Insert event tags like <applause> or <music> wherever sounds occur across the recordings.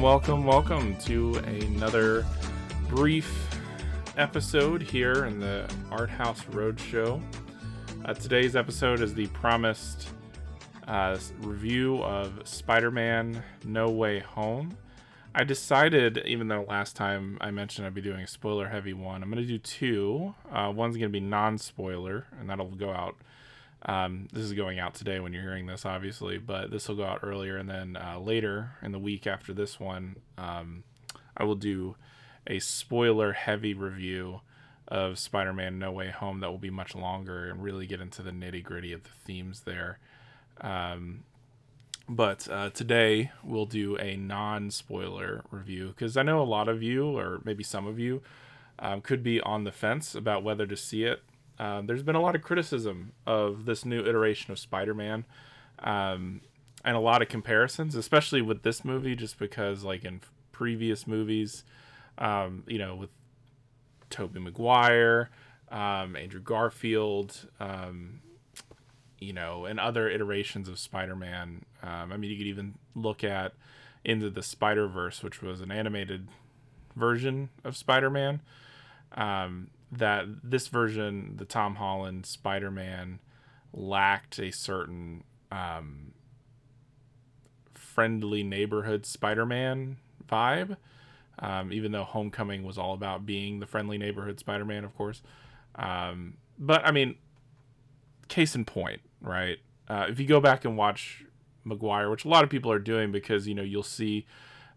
Welcome, welcome, to another brief episode here in the Art House Roadshow. Uh, today's episode is the promised uh, review of Spider Man No Way Home. I decided, even though last time I mentioned I'd be doing a spoiler heavy one, I'm going to do two. Uh, one's going to be non spoiler, and that'll go out. Um, this is going out today when you're hearing this, obviously, but this will go out earlier. And then uh, later in the week after this one, um, I will do a spoiler heavy review of Spider Man No Way Home that will be much longer and really get into the nitty gritty of the themes there. Um, but uh, today we'll do a non spoiler review because I know a lot of you, or maybe some of you, um, could be on the fence about whether to see it. Uh, there's been a lot of criticism of this new iteration of Spider Man. Um, and a lot of comparisons, especially with this movie, just because, like in previous movies, um, you know, with Tobey Maguire, um, Andrew Garfield, um, you know, and other iterations of Spider-Man. Um, I mean, you could even look at into the Spider Verse, which was an animated version of Spider-Man. Um, that this version, the Tom Holland Spider-Man, lacked a certain um, friendly neighborhood Spider-Man vibe. Um, even though Homecoming was all about being the friendly neighborhood Spider-Man, of course. Um, but I mean, case in point, right? Uh, if you go back and watch Maguire, which a lot of people are doing because you know you'll see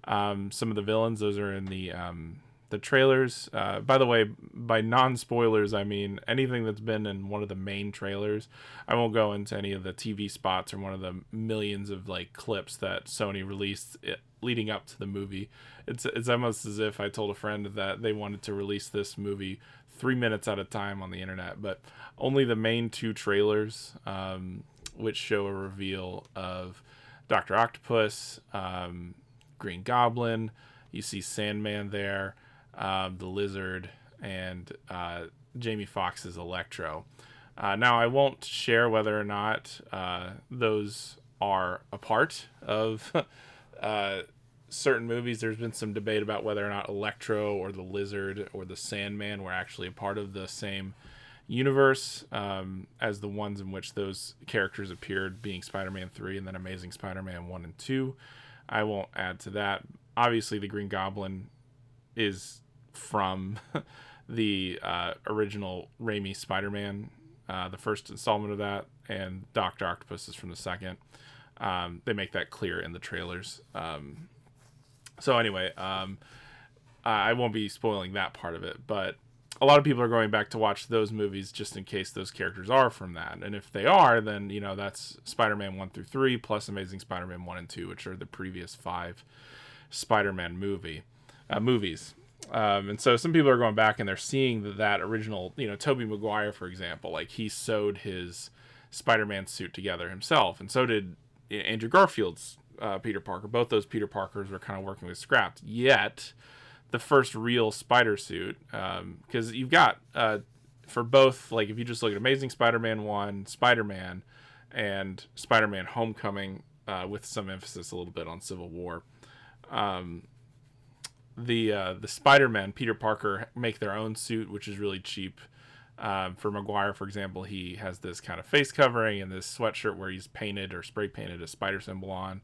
um, some of the villains; those are in the um, the trailers. Uh, by the way, by non spoilers, I mean anything that's been in one of the main trailers. I won't go into any of the TV spots or one of the millions of like clips that Sony released it, leading up to the movie. It's it's almost as if I told a friend that they wanted to release this movie three minutes at a time on the internet, but only the main two trailers, um, which show a reveal of Doctor Octopus, um, Green Goblin. You see Sandman there the Lizard, and uh, Jamie Foxx's Electro. Uh, now, I won't share whether or not uh, those are a part of <laughs> uh, certain movies. There's been some debate about whether or not Electro or the Lizard or the Sandman were actually a part of the same universe um, as the ones in which those characters appeared, being Spider Man 3 and then Amazing Spider Man 1 and 2. I won't add to that. Obviously, the Green Goblin is from <laughs> the uh, original Raimi Spider-Man, uh, the first installment of that, and Doctor Octopus is from the second. Um, they make that clear in the trailers. Um, so anyway, um, I won't be spoiling that part of it, but a lot of people are going back to watch those movies just in case those characters are from that. And if they are, then you know that's Spider-Man one through three plus Amazing Spider-Man one and two, which are the previous five Spider-Man movie uh, movies. Um, and so some people are going back and they're seeing that, that original, you know, Tobey Maguire, for example, like he sewed his Spider-Man suit together himself, and so did Andrew Garfield's uh, Peter Parker. Both those Peter Parkers were kind of working with scraps. Yet, the first real Spider suit, because um, you've got uh, for both, like if you just look at Amazing Spider-Man one, Spider-Man, and Spider-Man Homecoming, uh, with some emphasis a little bit on Civil War. Um, the uh, the Spider Man Peter Parker make their own suit, which is really cheap. Um, for Maguire, for example, he has this kind of face covering and this sweatshirt where he's painted or spray painted a spider symbol on.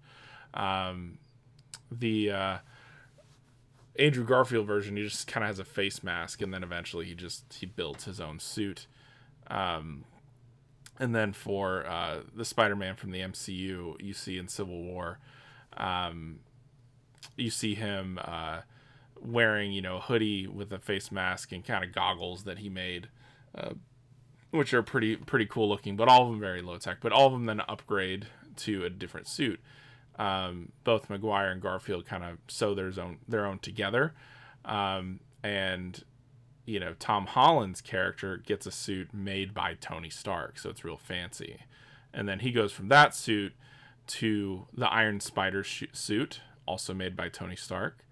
Um, the uh, Andrew Garfield version, he just kind of has a face mask, and then eventually he just he builds his own suit. Um, and then for uh, the Spider-Man from the MCU, you see in Civil War, um, you see him uh, wearing you know hoodie with a face mask and kind of goggles that he made uh, which are pretty pretty cool looking but all of them very low tech but all of them then upgrade to a different suit. Um, both Maguire and Garfield kind of sew their own their own together. Um, and you know Tom Holland's character gets a suit made by Tony Stark so it's real fancy. And then he goes from that suit to the Iron Spider sh- suit also made by Tony Stark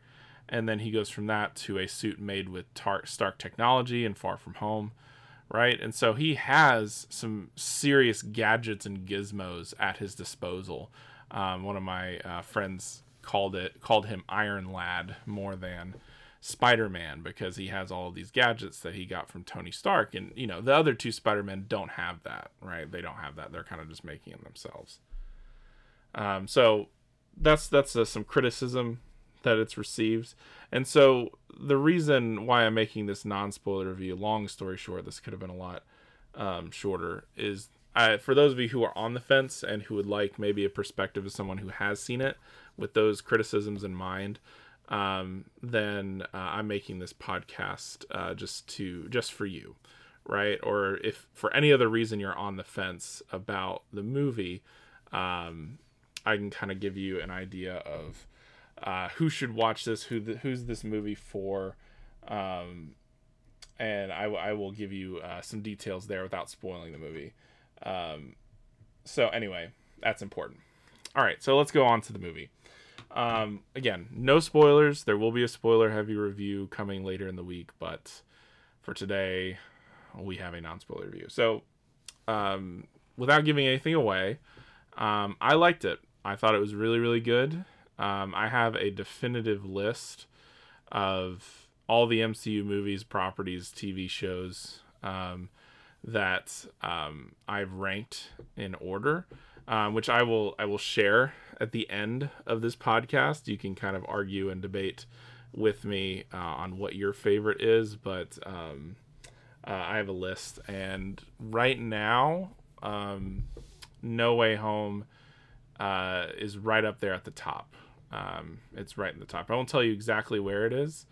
and then he goes from that to a suit made with Tar- Stark technology and Far From Home, right? And so he has some serious gadgets and gizmos at his disposal. Um, one of my uh, friends called it called him Iron Lad more than Spider-Man because he has all of these gadgets that he got from Tony Stark and you know the other two Spider-Men don't have that right they don't have that they're kind of just making them themselves um, so that's that's uh, some criticism that it's received and so the reason why I'm making this non-spoiler review long story short this could have been a lot um, shorter is I, for those of you who are on the fence and who would like maybe a perspective of someone who has seen it with those criticisms in mind um, then uh, I'm making this podcast uh, just to just for you, right? Or if for any other reason you're on the fence about the movie, um, I can kind of give you an idea of uh, who should watch this, who the, who's this movie for, um, and I, I will give you uh, some details there without spoiling the movie. Um, so anyway, that's important. All right, so let's go on to the movie. Um, again, no spoilers. There will be a spoiler heavy review coming later in the week, but for today, we have a non spoiler review. So, um, without giving anything away, um, I liked it. I thought it was really, really good. Um, I have a definitive list of all the MCU movies, properties, TV shows um, that um, I've ranked in order, um, which I will I will share at the end of this podcast. You can kind of argue and debate with me uh, on what your favorite is, but um, uh, I have a list, and right now, um, No Way Home uh, is right up there at the top. Um, it's right in the top. I won't tell you exactly where it is,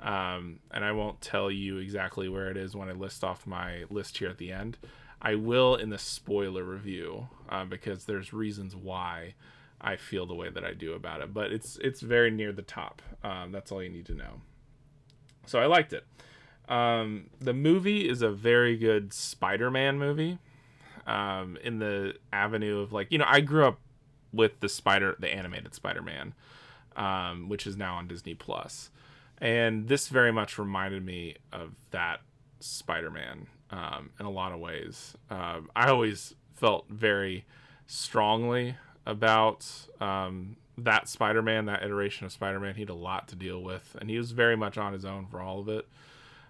um, and I won't tell you exactly where it is when I list off my list here at the end. I will in the spoiler review uh, because there's reasons why I feel the way that I do about it. But it's it's very near the top. Um, that's all you need to know. So I liked it. Um, the movie is a very good Spider-Man movie. Um, in the avenue of like you know I grew up with the Spider the animated Spider-Man, um, which is now on Disney Plus, and this very much reminded me of that Spider-Man um, in a lot of ways. Uh, I always felt very strongly about um, that Spider-Man, that iteration of Spider-Man. He had a lot to deal with, and he was very much on his own for all of it.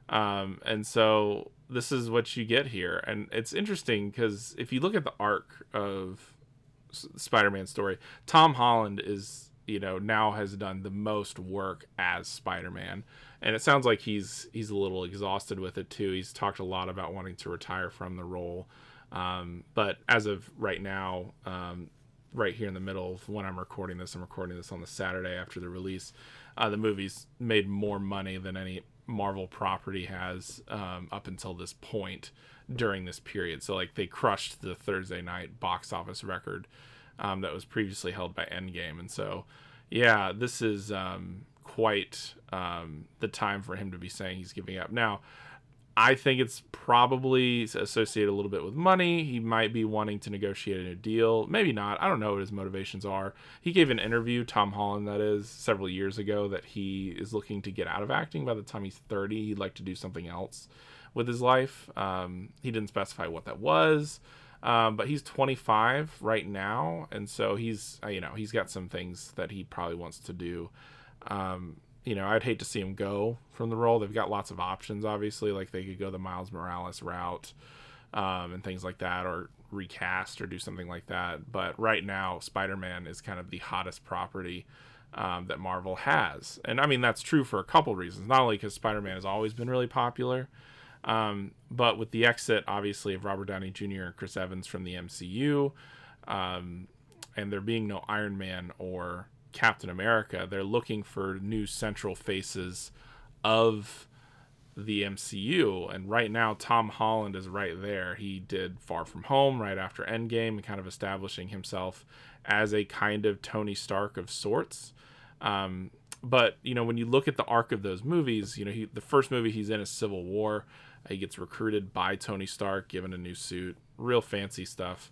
Um, and so this is what you get here, and it's interesting because if you look at the arc of Spider-Man story, Tom Holland is you know now has done the most work as Spider-Man, and it sounds like he's he's a little exhausted with it too. He's talked a lot about wanting to retire from the role. Um, but as of right now, um, right here in the middle of when I'm recording this. I'm recording this on the Saturday after the release. Uh, the movie's made more money than any Marvel property has um, up until this point during this period. So like they crushed the Thursday night box office record um, that was previously held by Endgame, and so yeah, this is um, quite um, the time for him to be saying he's giving up now. I think it's probably associated a little bit with money. He might be wanting to negotiate a new deal. Maybe not. I don't know what his motivations are. He gave an interview, Tom Holland, that is, several years ago, that he is looking to get out of acting. By the time he's 30, he'd like to do something else with his life. Um, he didn't specify what that was. Um, but he's 25 right now, and so he's uh, you know he's got some things that he probably wants to do. Um, you know, I'd hate to see him go from the role. They've got lots of options, obviously. Like they could go the Miles Morales route um, and things like that, or recast or do something like that. But right now, Spider Man is kind of the hottest property um, that Marvel has. And I mean, that's true for a couple reasons. Not only because Spider Man has always been really popular, um, but with the exit, obviously, of Robert Downey Jr. and Chris Evans from the MCU, um, and there being no Iron Man or Captain America, they're looking for new central faces of the MCU. And right now, Tom Holland is right there. He did Far From Home right after Endgame and kind of establishing himself as a kind of Tony Stark of sorts. Um, but you know, when you look at the arc of those movies, you know, he, the first movie he's in is Civil War. He gets recruited by Tony Stark, given a new suit, real fancy stuff.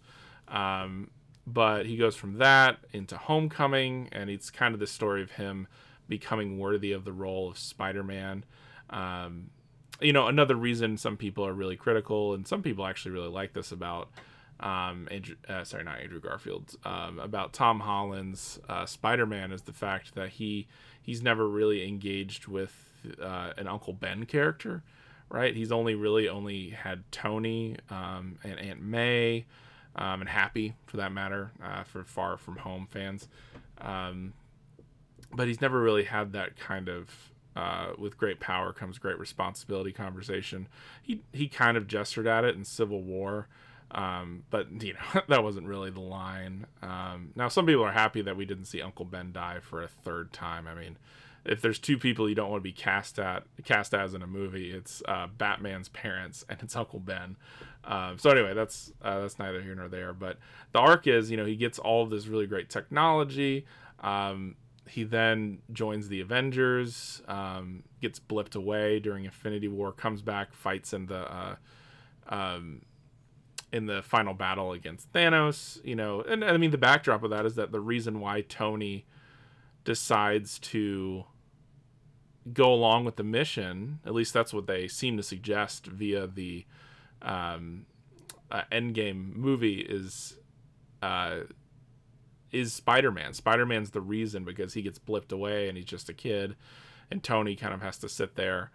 Um, but he goes from that into Homecoming, and it's kind of the story of him becoming worthy of the role of Spider-Man. Um, you know, another reason some people are really critical, and some people actually really like this about um, Andrew, uh, sorry, not Andrew Garfield, um, about Tom Holland's uh, Spider-Man is the fact that he he's never really engaged with uh, an Uncle Ben character, right? He's only really only had Tony um, and Aunt May um, and Happy for that matter uh, for Far From Home fans, um, but he's never really had that kind of uh, with great power comes great responsibility conversation. He he kind of gestured at it in Civil War. Um, but <laughs> you know that wasn't really the line. Um, now some people are happy that we didn't see Uncle Ben die for a third time. I mean, if there's two people you don't want to be cast at cast as in a movie, it's uh, Batman's parents and it's Uncle Ben. Um, so anyway, that's uh, that's neither here nor there. But the arc is, you know, he gets all of this really great technology. Um, he then joins the Avengers, um, gets blipped away during Infinity War, comes back, fights in the uh, um, in the final battle against Thanos. You know, and, and I mean the backdrop of that is that the reason why Tony decides to go along with the mission, at least that's what they seem to suggest via the um, uh, Endgame movie, is uh, is Spider-Man. Spider-Man's the reason because he gets blipped away and he's just a kid, and Tony kind of has to sit there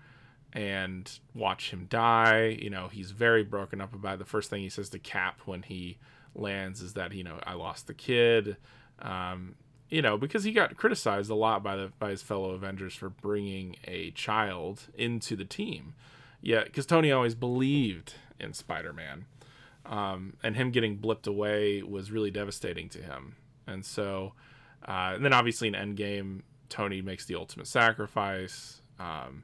and watch him die. You know, he's very broken up about it. the first thing he says to Cap when he lands is that you know I lost the kid. Um, you know, because he got criticized a lot by the by his fellow Avengers for bringing a child into the team. Yeah, because Tony always believed in Spider-Man, um, and him getting blipped away was really devastating to him. And so, uh, and then obviously in Endgame, Tony makes the ultimate sacrifice. Um,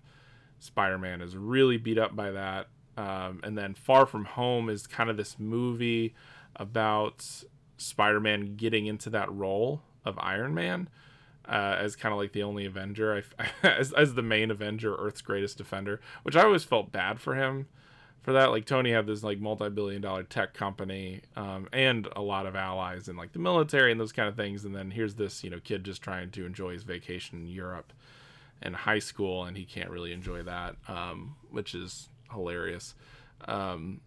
Spider-Man is really beat up by that. Um, and then Far From Home is kind of this movie about Spider-Man getting into that role of Iron Man uh, as kind of like the only Avenger, <laughs> as, as the main Avenger, Earth's greatest defender, which I always felt bad for him for that. Like Tony had this like multi-billion dollar tech company um, and a lot of allies in like the military and those kind of things, and then here's this you know kid just trying to enjoy his vacation in Europe and high school, and he can't really enjoy that, um, which is hilarious. Um,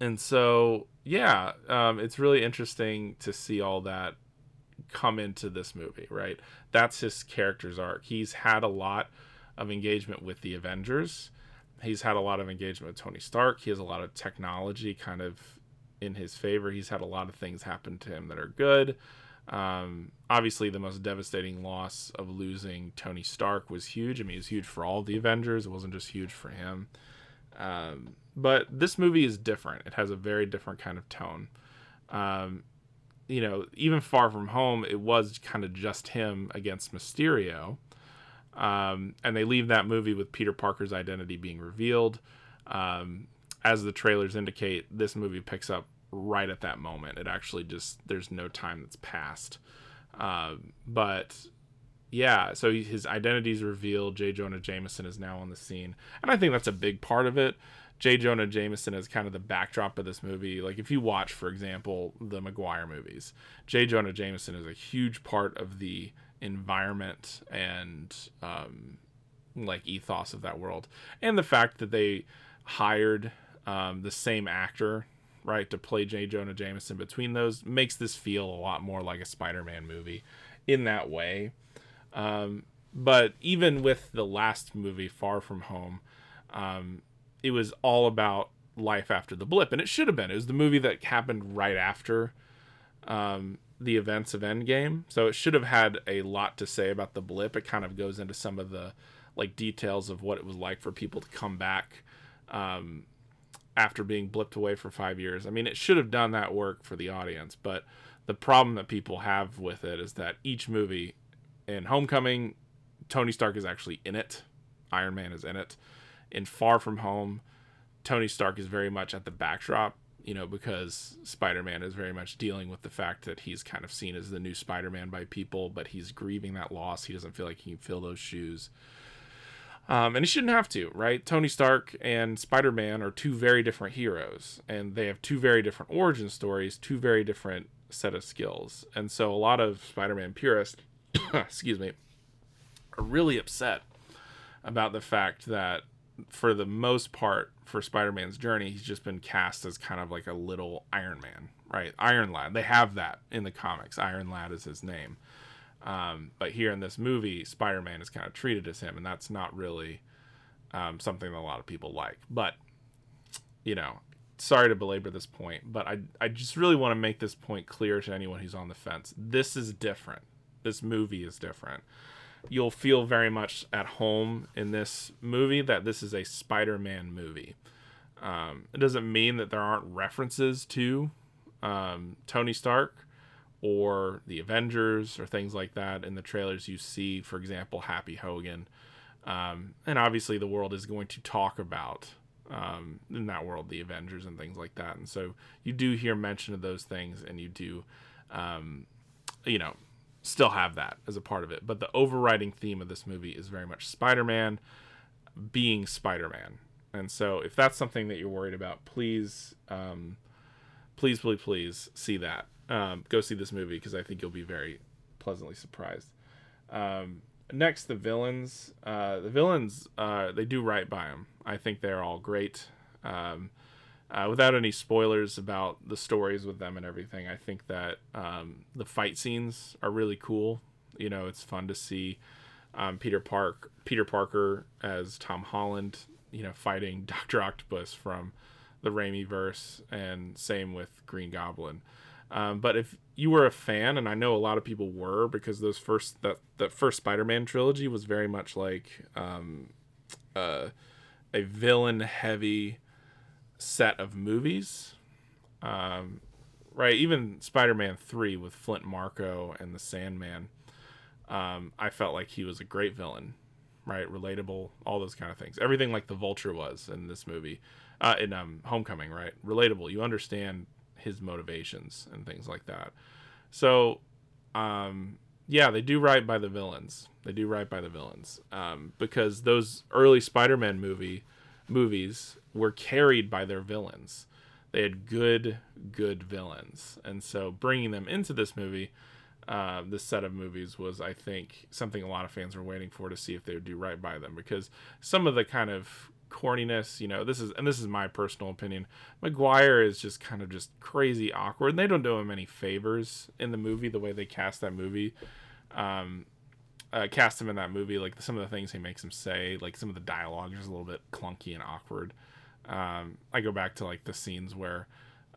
and so yeah, um, it's really interesting to see all that come into this movie, right? That's his character's arc. He's had a lot of engagement with the Avengers. He's had a lot of engagement with Tony Stark. He has a lot of technology kind of in his favor. He's had a lot of things happen to him that are good. Um, obviously, the most devastating loss of losing Tony Stark was huge. I mean, it was huge for all the Avengers. It wasn't just huge for him. Um, but this movie is different. It has a very different kind of tone. Um, you know, even Far From Home, it was kind of just him against Mysterio. Um, and they leave that movie with Peter Parker's identity being revealed. Um, as the trailers indicate, this movie picks up right at that moment. It actually just, there's no time that's passed. Um, but yeah, so his identity is revealed. J. Jonah Jameson is now on the scene. And I think that's a big part of it. J. Jonah Jameson is kind of the backdrop of this movie. Like if you watch, for example, the Maguire movies, J. Jonah Jameson is a huge part of the environment and um, like ethos of that world, and the fact that they hired um, the same actor right to play J. Jonah Jameson between those makes this feel a lot more like a Spider-Man movie in that way. Um, but even with the last movie, Far From Home, um, it was all about life after the blip, and it should have been. It was the movie that happened right after um, the events of Endgame, so it should have had a lot to say about the blip. It kind of goes into some of the like details of what it was like for people to come back um, after being blipped away for five years. I mean, it should have done that work for the audience, but the problem that people have with it is that each movie in Homecoming, Tony Stark is actually in it. Iron Man is in it in Far From Home, Tony Stark is very much at the backdrop, you know, because Spider Man is very much dealing with the fact that he's kind of seen as the new Spider Man by people, but he's grieving that loss. He doesn't feel like he can fill those shoes. Um, and he shouldn't have to, right? Tony Stark and Spider Man are two very different heroes, and they have two very different origin stories, two very different set of skills. And so a lot of Spider Man purists, <coughs> excuse me, are really upset about the fact that for the most part for Spider-Man's journey, he's just been cast as kind of like a little Iron Man, right? Iron Lad. They have that in the comics. Iron Lad is his name. Um, but here in this movie, Spider-Man is kind of treated as him, and that's not really um, something that a lot of people like. But you know, sorry to belabor this point, but I I just really want to make this point clear to anyone who's on the fence. This is different. This movie is different. You'll feel very much at home in this movie that this is a Spider-Man movie. Um, it doesn't mean that there aren't references to um, Tony Stark or the Avengers or things like that in the trailers. You see, for example, Happy Hogan, um, and obviously the world is going to talk about um, in that world, the Avengers and things like that. And so you do hear mention of those things, and you do, um, you know, still have that as a part of it. But the overriding theme of this movie is very much Spider Man being Spider Man. And so if that's something that you're worried about, please, um, please, please, please see that. Um, go see this movie because I think you'll be very pleasantly surprised. Um, next, the villains. Uh, the villains, uh, they do right by them. I think they're all great. Um, uh, without any spoilers about the stories with them and everything, I think that um, the fight scenes are really cool. You know, it's fun to see um, Peter Park, Peter Parker as Tom Holland. You know, fighting <laughs> Doctor Octopus from the Raimi verse, and same with Green Goblin. Um, but if you were a fan, and I know a lot of people were, because those first that that first Spider-Man trilogy was very much like um, uh, a villain-heavy set of movies. Um, right, even Spider-Man Three with Flint Marko and the Sandman, um, I felt like he was a great villain. Right, relatable, all those kind of things. Everything like the Vulture was in this movie, uh, in um, Homecoming. Right, relatable. You understand his motivations and things like that. So, um, yeah, they do right by the villains. They do right by the villains um, because those early Spider-Man movie movies were carried by their villains. They had good, good villains, and so bringing them into this movie, uh, this set of movies was, I think, something a lot of fans were waiting for to see if they would do right by them because some of the kind of corniness. You know, this is and this is my personal opinion. Maguire is just kind of just crazy awkward, and they don't do him any favors in the movie the way they cast that movie. Um, uh, cast him in that movie, like some of the things he makes him say, like some of the dialogue is a little bit clunky and awkward. Um, I go back to like the scenes where,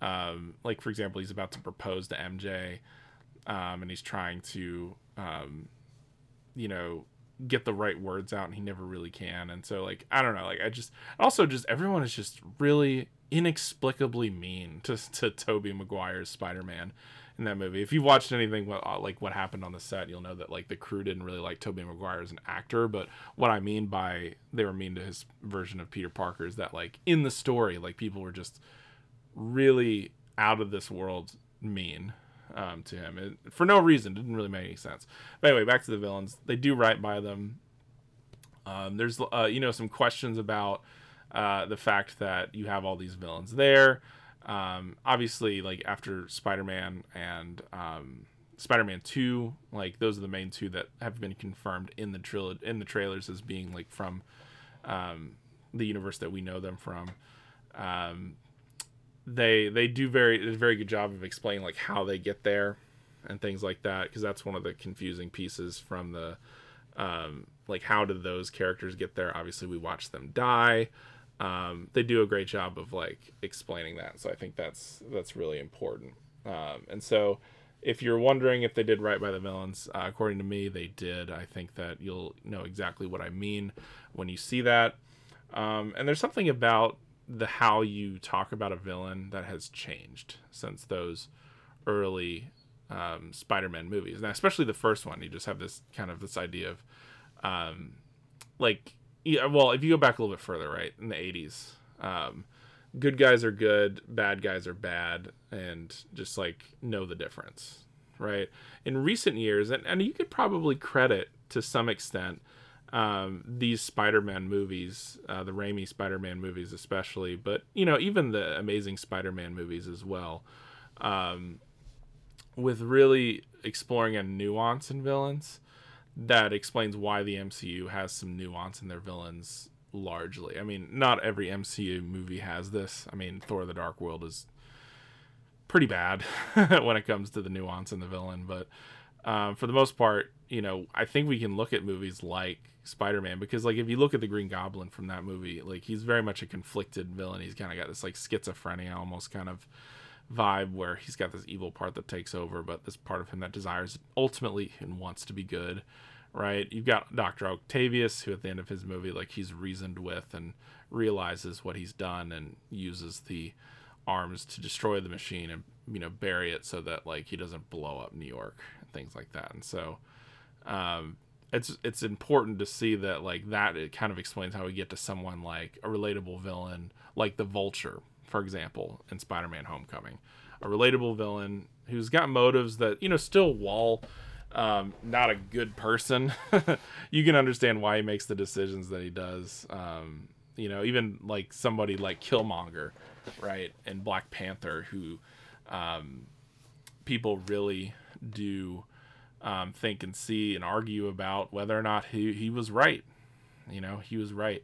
um, like for example, he's about to propose to MJ, um, and he's trying to, um, you know, get the right words out and he never really can. And so like i don't know like i just also just everyone is just really inexplicably mean to, to tobey maguire's spider-man in that movie if you've watched anything uh, like what happened on the set you'll know that like the crew didn't really like tobey maguire as an actor but what i mean by they were mean to his version of peter parker is that like in the story like people were just really out of this world mean um, to him it, for no reason. Didn't really make any sense. But anyway, back to the villains. They do right by them. Um, there's uh, you know some questions about uh, the fact that you have all these villains there. Um, obviously, like after Spider-Man and um, Spider-Man Two, like those are the main two that have been confirmed in the trilogy in the trailers as being like from um, the universe that we know them from. Um, they they do very a very good job of explaining like how they get there and things like that because that's one of the confusing pieces from the um, like how did those characters get there obviously we watch them die um, they do a great job of like explaining that so i think that's that's really important. Um, and so if you're wondering if they did right by the villains uh, according to me they did. I think that you'll know exactly what i mean when you see that. Um, and there's something about the how you talk about a villain that has changed since those early um, Spider-Man movies, and especially the first one. You just have this kind of this idea of, um, like, yeah, well, if you go back a little bit further, right in the '80s, um, good guys are good, bad guys are bad, and just like know the difference, right? In recent years, and, and you could probably credit to some extent um, these Spider-Man movies, uh, the Raimi Spider-Man movies especially, but you know even the Amazing Spider-Man movies as well, um, with really exploring a nuance in villains that explains why the MCU has some nuance in their villains largely. I mean, not every MCU movie has this. I mean, Thor: The Dark World is pretty bad <laughs> when it comes to the nuance in the villain, but um, for the most part, you know, I think we can look at movies like Spider-Man because, like, if you look at the Green Goblin from that movie, like, he's very much a conflicted villain. He's kind of got this like schizophrenia, almost kind of vibe where he's got this evil part that takes over, but this part of him that desires ultimately and wants to be good, right? You've got Dr. Octavius, who at the end of his movie, like he's reasoned with and realizes what he's done and uses the arms to destroy the machine and you know bury it so that like he doesn't blow up New York and things like that. And so um it's it's important to see that like that it kind of explains how we get to someone like a relatable villain like the Vulture for example, in Spider Man Homecoming. A relatable villain who's got motives that, you know, still while um, not a good person, <laughs> you can understand why he makes the decisions that he does. Um, you know, even like somebody like Killmonger, right, and Black Panther, who um, people really do um, think and see and argue about whether or not he, he was right. You know, he was right.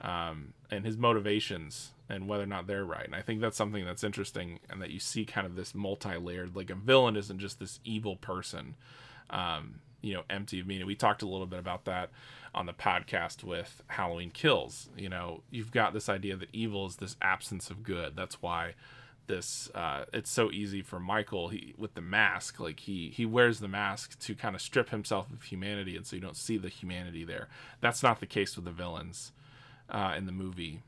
Um, and his motivations and whether or not they're right. And I think that's something that's interesting and that you see kind of this multi-layered like a villain isn't just this evil person um, you know, empty of meaning. We talked a little bit about that on the podcast with Halloween Kills. You know, you've got this idea that evil is this absence of good. That's why this uh, it's so easy for Michael he with the mask like he he wears the mask to kind of strip himself of humanity and so you don't see the humanity there that's not the case with the villains uh, in the movie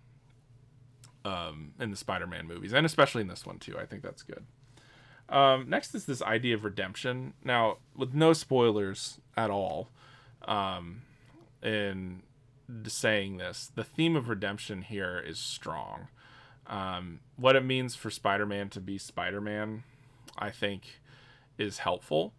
um, in the Spider-Man movies, and especially in this one too. I think that's good. Um, next is this idea of redemption. Now, with no spoilers at all, um, in saying this, the theme of redemption here is strong. Um, what it means for Spider-Man to be Spider-Man, I think, is helpful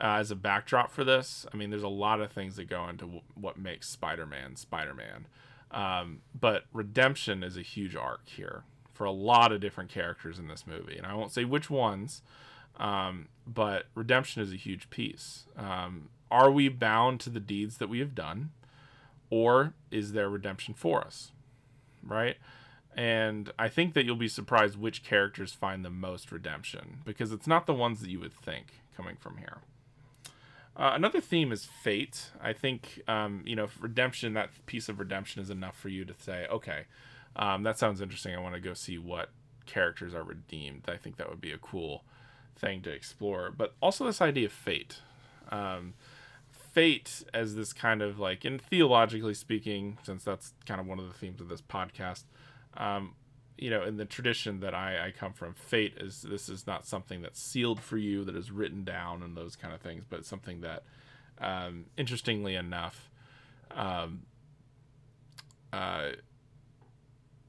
uh, as a backdrop for this. I mean, there's a lot of things that go into w- what makes Spider-Man Spider-Man. Um, but redemption is a huge arc here for a lot of different characters in this movie, and I won't say which ones, um, but redemption is a huge piece. Um, are we bound to the deeds that we have done, or is there redemption for us? Right? And I think that you'll be surprised which characters find the most redemption because it's not the ones that you would think coming from here. Uh, another theme is fate. I think um, you know redemption. That piece of redemption is enough for you to say, okay, um, that sounds interesting. I want to go see what characters are redeemed. I think that would be a cool thing to explore. But also this idea of fate. Um, fate as this kind of like, and theologically speaking, since that's kind of one of the themes of this podcast, um, you know, in the tradition that I, I come from, fate is this is not something that's sealed for you, that is written down, and those kind of things, but something that, um, interestingly enough, um, uh,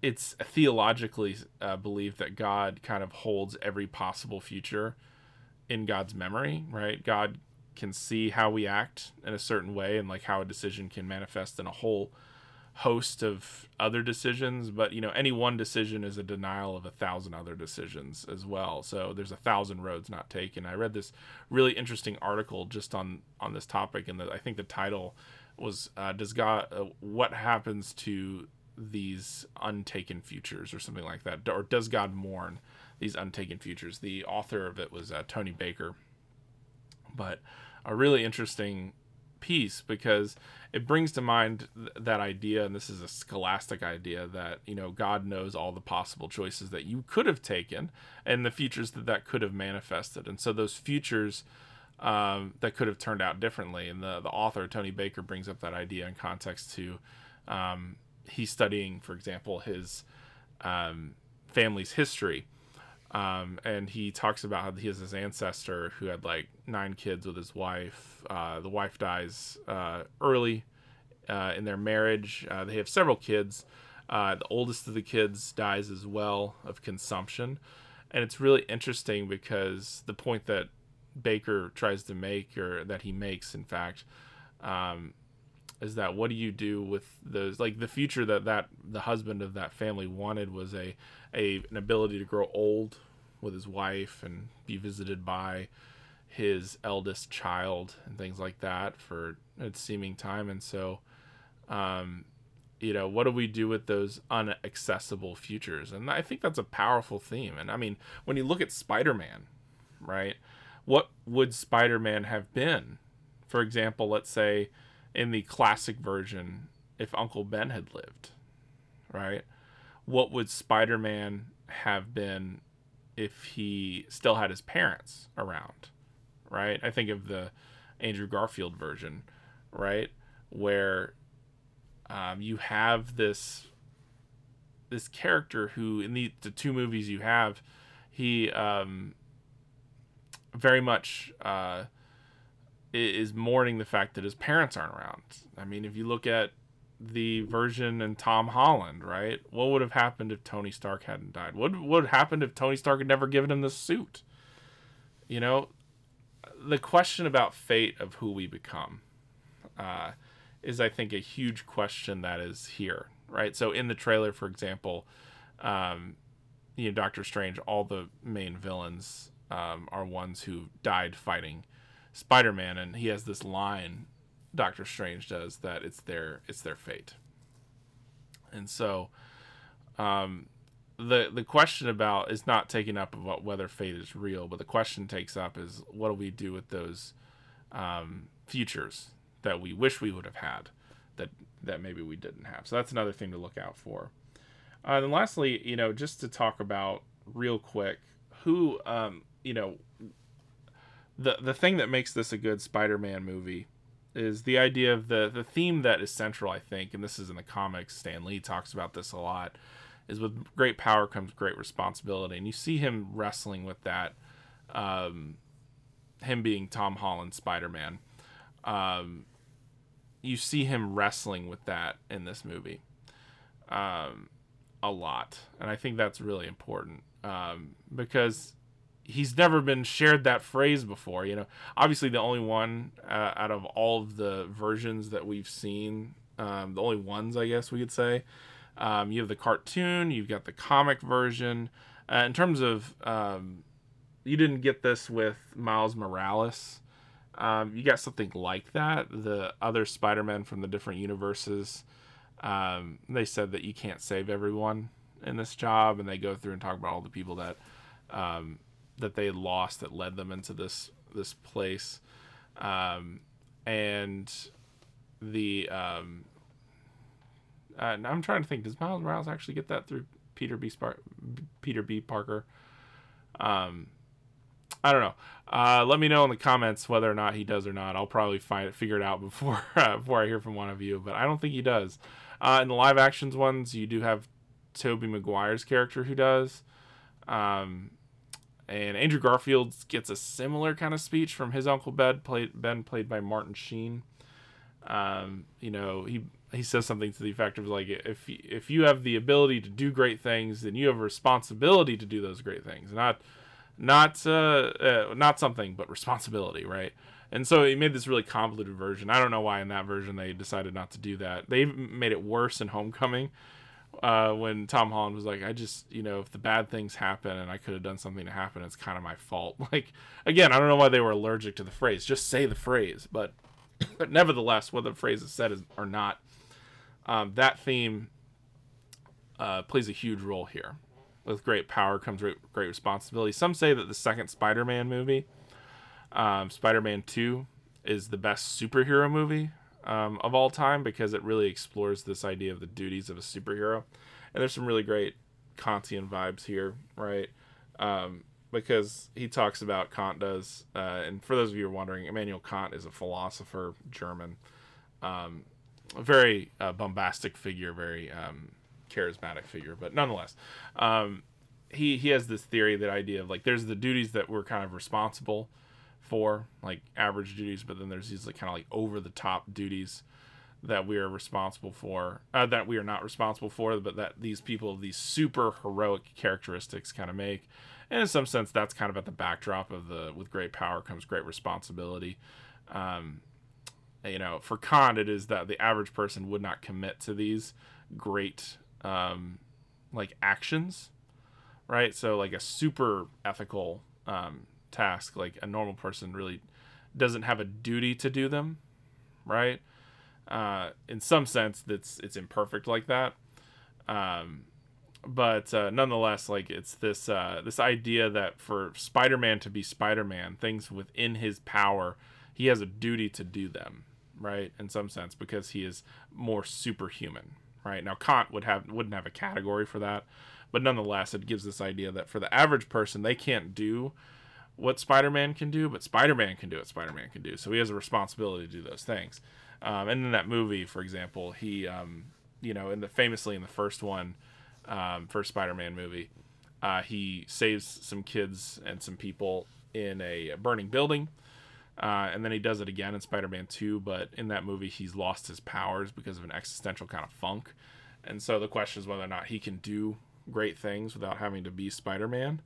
it's theologically uh, believed that God kind of holds every possible future in God's memory, right? God can see how we act in a certain way and like how a decision can manifest in a whole host of other decisions but you know any one decision is a denial of a thousand other decisions as well. So there's a thousand roads not taken. I read this really interesting article just on on this topic and the, i think the title was uh, does god uh, what happens to these untaken futures or something like that. Or does god mourn these untaken futures? The author of it was uh, tony baker. But a really interesting piece because it brings to mind th- that idea and this is a scholastic idea that you know god knows all the possible choices that you could have taken and the futures that that could have manifested. And so those futures um, that could have turned out differently. And the, the author tony baker brings up that idea in context to um, he's studying for example his um, family's history um, and he talks about how he has his ancestor who had like nine kids with his wife. Uh, the wife dies uh, early uh, in their marriage. Uh, they have several kids. Uh, the oldest of the kids dies as well of consumption. And it's really interesting because the point that Baker tries to make, or that he makes, in fact, um, is that what do you do with those like the future that that the husband of that family wanted was a, a an ability to grow old with his wife and be visited by his eldest child and things like that for a seeming time and so um, you know, what do we do with those unaccessible futures? And I think that's a powerful theme. And I mean, when you look at Spider Man, right? What would Spider Man have been? For example, let's say in the classic version, if Uncle Ben had lived, right? What would Spider Man have been if he still had his parents around, right? I think of the Andrew Garfield version, right? Where um, you have this this character who in the, the two movies you have he um, very much uh, is mourning the fact that his parents aren't around i mean if you look at the version in tom holland right? What would have happened if tony stark hadn't died? What would have happened if tony stark had never given him the suit? You know the question about fate of who we become uh, is I think a huge question that is here, right? So in the trailer, for example, um, you know, Doctor Strange, all the main villains um, are ones who died fighting Spider-Man, and he has this line, Doctor Strange does that it's their it's their fate, and so. Um, the the question about is not taking up about whether fate is real, but the question takes up is what do we do with those um, futures that we wish we would have had that that maybe we didn't have. So that's another thing to look out for. Uh, and lastly, you know, just to talk about real quick, who um, you know, the the thing that makes this a good Spider-Man movie is the idea of the the theme that is central, I think, and this is in the comics. Stan Lee talks about this a lot. Is with great power comes great responsibility, and you see him wrestling with that. Um, him being Tom Holland Spider Man. Um, you see him wrestling with that in this movie um, a lot and i think that's really important um, because he's never been shared that phrase before you know. Obviously the only one uh, out of all of the versions that we've seen um, the only ones i guess we could say um, you have the cartoon you've got the comic version. Uh, in terms of um, you didn't get this with miles morales. Um, you got something like that. The other Spider-Man from the different universes, um, they said that you can't save everyone in this job, and they go through and talk about all the people that um, that they lost that led them into this this place, um, and the um, uh, I'm trying to think. Does Miles Morales actually get that through Peter B. Spar- Peter B. Parker? Um, I don't know. Uh, let me know in the comments whether or not he does or not. I'll probably find it, figure it out <laughs> before uh, before I hear from one of you. But I don't think he does. Uh, in the live actions ones, you do have Tobey Maguire's character who does, um, and Andrew Garfield gets a similar kind of speech from his uncle Ben, played Ben played by Martin Sheen. Um, you know, he he says something to the effect of like, if if you have the ability to do great things, then you have a responsibility to do those great things, not not uh, uh, not something, but responsibility, right? And so he made this really convoluted version. I don't know why in that version they decided not to do that. They made it worse in Homecoming uh, when Tom Holland was like, "I just, you know, if the bad things happen and I could have done something to happen, it's kind of my fault." <laughs> Like, again, I don't know why they were allergic to the phrase. Just say the phrase, but <coughs> but nevertheless, whether the phrase is said is, or not, um, that theme uh, plays a huge role here with great power comes great responsibility. Some say that the second Spider-Man movie, um, Spider-Man Two, is the best superhero movie um, of all time because it really explores this idea of the duties of a superhero. And there's some really great Kantian vibes here, right? Um, because he talks about Kant does, uh, and for those of you who are wondering, Immanuel Kant is a philosopher, German, um, a very uh, bombastic figure, very um, charismatic figure, but nonetheless, um, he he has this theory, that idea of like there's the duties that we're kind of responsible for, like average duties, but then there's these like kind of like over the top duties that we are responsible for, uh, that we are not responsible for, but that these people, these super heroic characteristics, kind of make. And in some sense, that's kind of at the backdrop of the with great power comes great responsibility. Um, you know, for Kant, it is that the average person would not commit to these great um, like actions, right? So like a super ethical um, task, like a normal person really doesn't have a duty to do them, right? Uh, in some sense, that's it's imperfect like that. Um, but uh, nonetheless, like it's this uh, this idea that for Spider-Man to be Spider-Man, things within his power, he has a duty to do them, right? In some sense, because he is more superhuman, right? Now Kant would have wouldn't have a category for that, but nonetheless, it gives this idea that for the average person, they can't do what Spider-Man can do, but Spider-Man can do what Spider-Man can do. So he has a responsibility to do those things. Um, and in that movie, for example, he, um, you know, in the famously in the first one, um, first Spider-Man movie, uh, he saves some kids and some people in a burning building. Uh, and then he does it again in Spider-Man 2, but in that movie he's lost his powers because of an existential kind of funk. And so the question is whether or not he can do great things without having to be Spider-Man.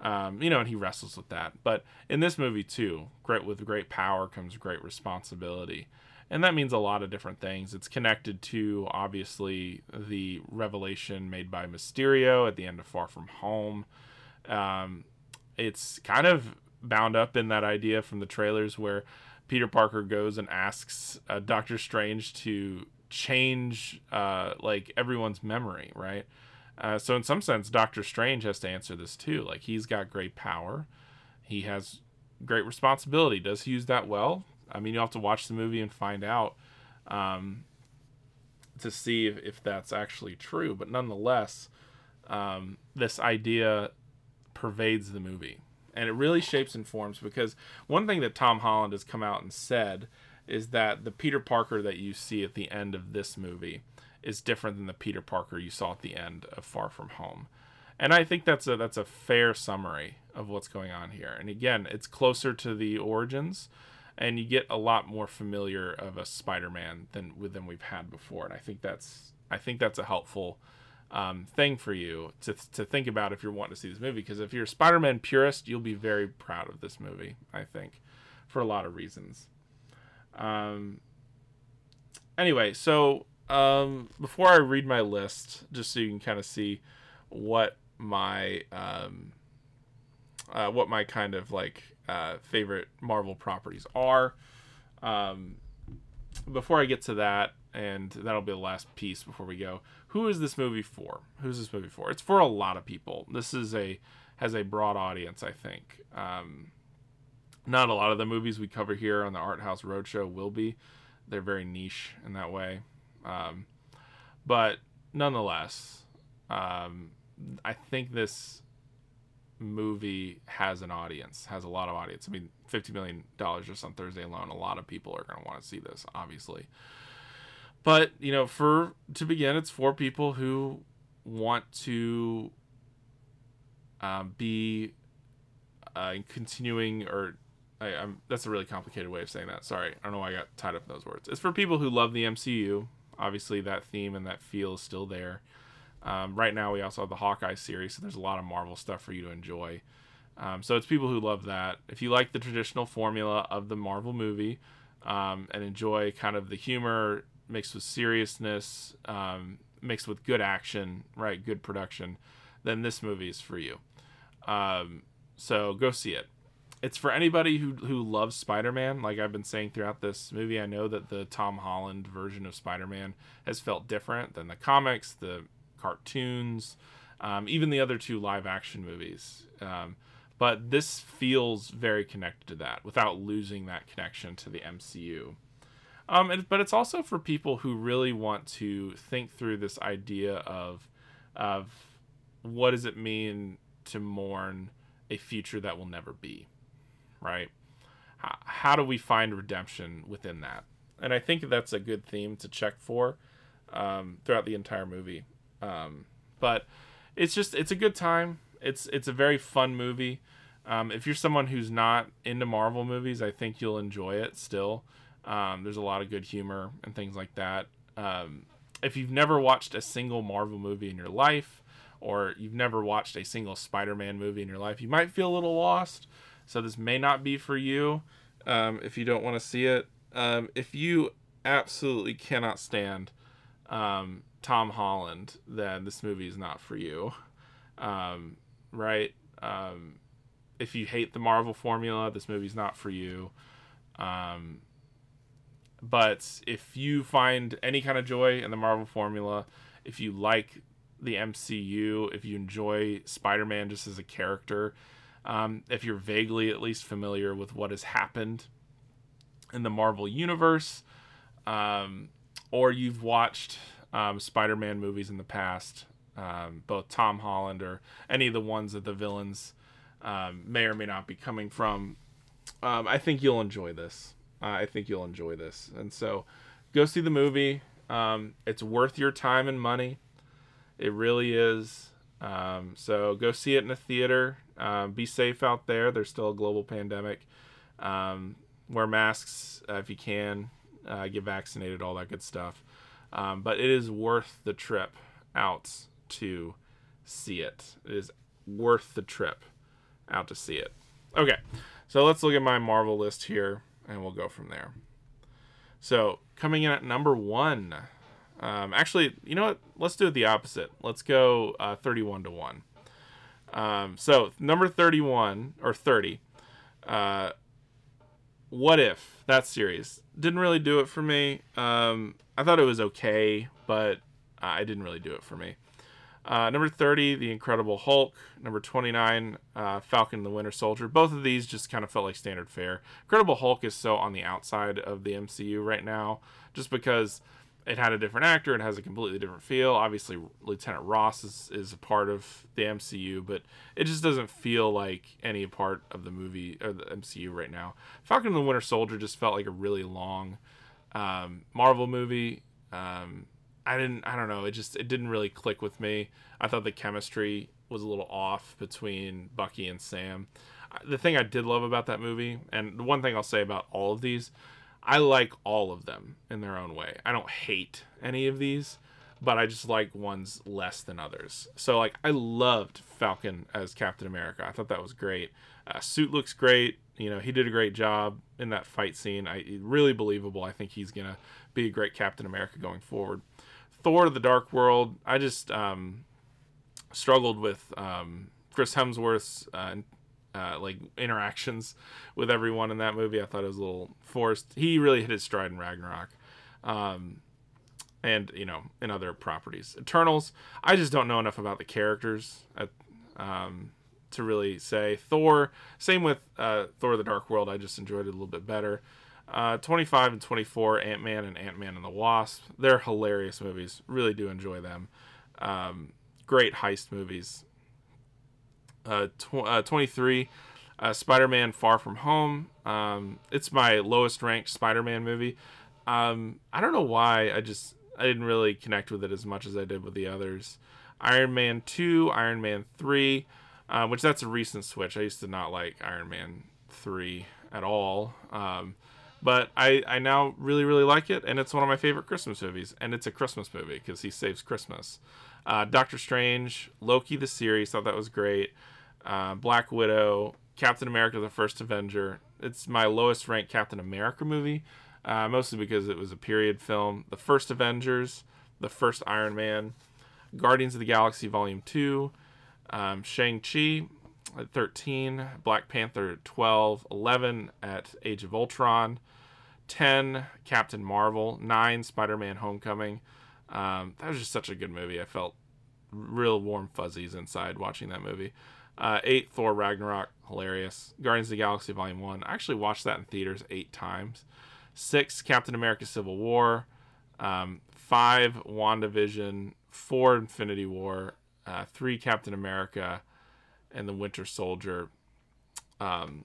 Um, you know, and he wrestles with that. But in this movie too, great with great power comes great responsibility and that means a lot of different things. It's connected to obviously the revelation made by Mysterio at the end of Far From Home. Um, it's kind of bound up in that idea from the trailers where Peter Parker goes and asks uh, Doctor Strange to change uh, like everyone's memory, right? Uh, so in some sense, Doctor Strange has to answer this too. Like he's got great power, he has great responsibility. Does he use that well? I mean, you have to watch the movie and find out um, to see if, if that's actually true. But nonetheless, um, this idea pervades the movie. And it really shapes and forms because one thing that Tom Holland has come out and said is that the Peter Parker that you see at the end of this movie is different than the Peter Parker you saw at the end of Far From Home. And I think that's a that's a fair summary of what's going on here. And again, it's closer to the origins and you get a lot more familiar of a Spider-Man than than we've had before. And I think that's I think that's a helpful um, thing for you to to think about if you're wanting to see this movie. Because if you're a Spider-Man purist, you'll be very proud of this movie. I think for a lot of reasons. Um. Anyway, so um, before I read my list, just so you can kind of see what my um, uh, what my kind of like uh, favorite Marvel properties are. Um, before I get to that, and that'll be the last piece before we go. Who is this movie for? Who's this movie for? It's for a lot of people. This is a has a broad audience, I think. Um, not a lot of the movies we cover here on the Art House Roadshow will be. They're very niche in that way. Um, but nonetheless, um, I think this movie has an audience, has a lot of audience. I mean, fifty million dollars just on Thursday alone. A lot of people are going to want to see this, obviously. But you know, for to begin, it's for people who want to um, be uh, continuing or I, that's a really complicated way of saying that. Sorry, I don't know why I got tied up in those words. It's for people who love the MCU. Obviously, that theme and that feel is still there. Um, right now, we also have the Hawkeye series, so there's a lot of Marvel stuff for you to enjoy. Um, so it's people who love that. If you like the traditional formula of the Marvel movie um, and enjoy kind of the humor mixed with seriousness, um, mixed with good action, right, good production, then this movie is for you. Um, so go see it. It's for anybody who who loves Spider-Man. Like I've been saying throughout this movie, I know that the Tom Holland version of Spider-Man has felt different than the comics, the cartoons, um, even the other two live action movies. Um, but this feels very connected to that without losing that connection to the MCU. Um, and, but it's also for people who really want to think through this idea of of what does it mean to mourn a future that will never be, right? How, how do we find redemption within that? And I think that's a good theme to check for um, throughout the entire movie. Um, but it's just it's a good time. It's it's a very fun movie. Um, if you're someone who's not into Marvel movies, I think you'll enjoy it still. Um, there's a lot of good humor and things like that. Um, if you've never watched a single Marvel movie in your life, or you've never watched a single Spider-Man movie in your life, you might feel a little lost. So this may not be for you um, if you don't want to see it. Um, if you absolutely cannot stand um, Tom Holland, then this movie is not for you. Um, right? Um, if you hate the Marvel formula, this movie's not for you. Um, but if you find any kind of joy in the Marvel formula, if you like the MCU, if you enjoy Spider Man just as a character, um, if you're vaguely at least familiar with what has happened in the Marvel Universe, um, or you've watched um, Spider Man movies in the past, um, both Tom Holland or any of the ones that the villains um, may or may not be coming from, um, I think you'll enjoy this. Uh, I think you'll enjoy this. And so go see the movie. It's worth your time and money. It really is. Um, so go see it in a theater. Uh, be safe out there. There's still a global pandemic. Um, wear masks uh, if you can. Uh, get vaccinated, all that good stuff. Um, but it is worth the trip out to see it. It is worth the trip out to see it. Okay, so let's look at my Marvel list here and we'll go from there. So, coming in at number one. Um, actually, you know what? Let's do it the opposite. Let's go uh, 31 to 1. Um, so, number 31, or 30, uh, What If, that series. Didn't really do it for me. Um, I thought it was okay, but I didn't really do it for me. Uh, number 30, The Incredible Hulk. Number 29, uh, Falcon and the Winter Soldier. Both of these just kind of felt like standard fare. Incredible Hulk is so on the outside of the MCU right now, just because it had a different actor, it has a completely different feel. Obviously, Lieutenant Ross is, is a part of the MCU, but it just doesn't feel like any part of the movie or the MCU right now. Falcon and the Winter Soldier just felt like a really long um, Marvel movie. Um, I didn't I don't know, it just it didn't really click with me. I thought the chemistry was a little off between Bucky and Sam. The thing I did love about that movie, and the one thing I'll say about all of these, I like all of them in their own way. I don't hate any of these, but I just like ones less than others. So like I loved Falcon as Captain America. I thought that was great. Uh, suit looks great. You know, he did a great job in that fight scene. I really believable. I think he's gonna be a great Captain America going forward. Thor: of The Dark World. I just um, struggled with um, Chris Hemsworth's uh, uh, like interactions with everyone in that movie. I thought it was a little forced. He really hit his stride in Ragnarok, um, and you know in other properties. Eternals. I just don't know enough about the characters at, um, to really say. Thor. Same with uh, Thor: The Dark World. I just enjoyed it a little bit better. Uh, 25 and 24, Ant Man and Ant Man and the Wasp. They're hilarious movies. Really do enjoy them. Um, great heist movies. Uh, tw- uh 23, uh, Spider Man Far From Home. Um, it's my lowest ranked Spider Man movie. Um, I don't know why. I just I didn't really connect with it as much as I did with the others. Iron Man 2, Iron Man 3, uh, which that's a recent switch. I used to not like Iron Man 3 at all. Um, but I, I now really, really like it, and it's one of my favorite Christmas movies. And it's a Christmas movie because he saves Christmas. Uh, Doctor Strange, Loki the series, thought that was great. Uh, Black Widow, Captain America the First Avenger. It's my lowest ranked Captain America movie, uh, mostly because it was a period film. The First Avengers, the first Iron Man, Guardians of the Galaxy Volume 2, um, Shang-Chi, at 13, Black Panther at 12, 11 at Age of Ultron, 10 Captain Marvel, 9 Spider-Man Homecoming. Um, that was just such a good movie. I felt real warm fuzzies inside watching that movie. Uh, 8 Thor Ragnarok, hilarious. Guardians of the Galaxy Volume 1. I actually watched that in theaters 8 times. 6 Captain America Civil War. Um, 5 WandaVision, 4 Infinity War, uh, 3 Captain America, and the Winter Soldier, um,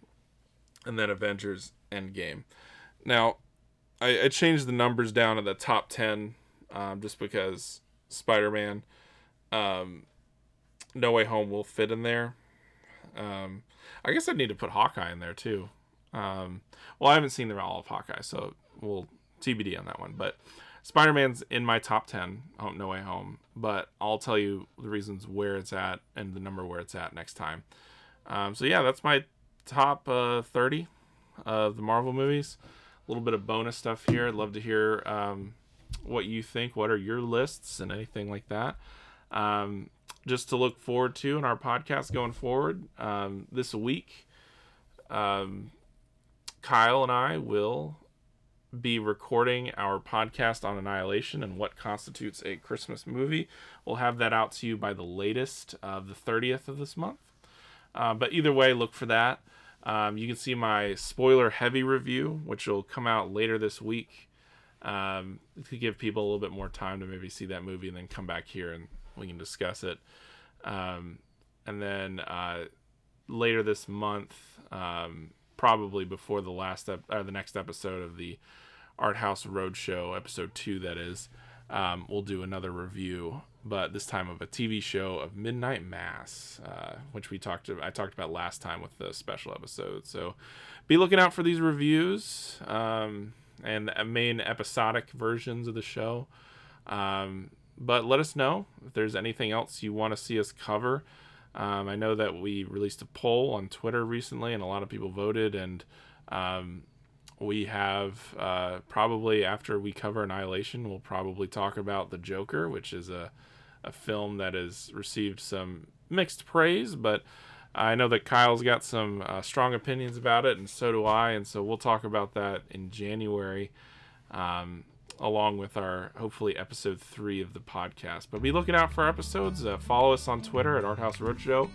and then Avengers Endgame. Now, I, I changed the numbers down to the top ten, um, just because Spider-Man, um, No Way Home will fit in there. Um, I guess I'd need to put Hawkeye in there too. Um, well, I haven't seen the all of Hawkeye, so we'll TBD on that one. But Spider Man's in my top 10, Home, No Way Home, but I'll tell you the reasons where it's at and the number where it's at next time. Um, so, yeah, that's my top uh, 30 of the Marvel movies. A little bit of bonus stuff here. I'd love to hear um, what you think. What are your lists and anything like that? Um, just to look forward to in our podcast going forward um, this week. Um, Kyle and I will be recording our podcast on Annihilation and what constitutes a Christmas movie. We'll have that out to you by the latest of the 30th of this month. Uh, but either way, look for that. Um, you can see my spoiler heavy review, which will come out later this week um, to give people a little bit more time to maybe see that movie and then come back here and we can discuss it. Um, and then uh, later this month, um, probably before the last ep- or the next episode of the Art House Roadshow, episode two, that is, um, we'll do another review, but this time of a TV show of Midnight Mass, uh, which we talked to, I talked about last time with the special episode. So be looking out for these reviews um, and the main episodic versions of the show. Um, but let us know if there's anything else you want to see us cover. Um, I know that we released a poll on Twitter recently, and a lot of people voted. And um, we have uh, probably after we cover Annihilation, we'll probably talk about The Joker, which is a a film that has received some mixed praise, but I know that Kyle's got some uh, strong opinions about it, and so do I. And so we'll talk about that in January, um, along with our hopefully episode three of the podcast. But be looking out for episodes. Uh, follow us on Twitter at Arthouse Roadshow.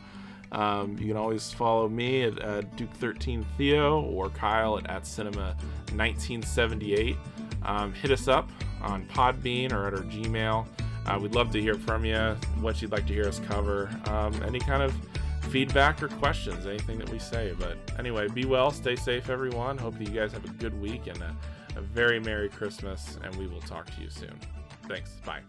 Um, you can always follow me at uh, Duke13 Theo or Kyle at, at Cinema 1978. Um, hit us up on Podbean or at our Gmail. Uh, we'd love to hear from you, what you'd like to hear us cover, um, any kind of feedback or questions, anything that we say. But anyway, be well, stay safe, everyone. Hope that you guys have a good week and a very Merry Christmas, and we will talk to you soon. Thanks. Bye.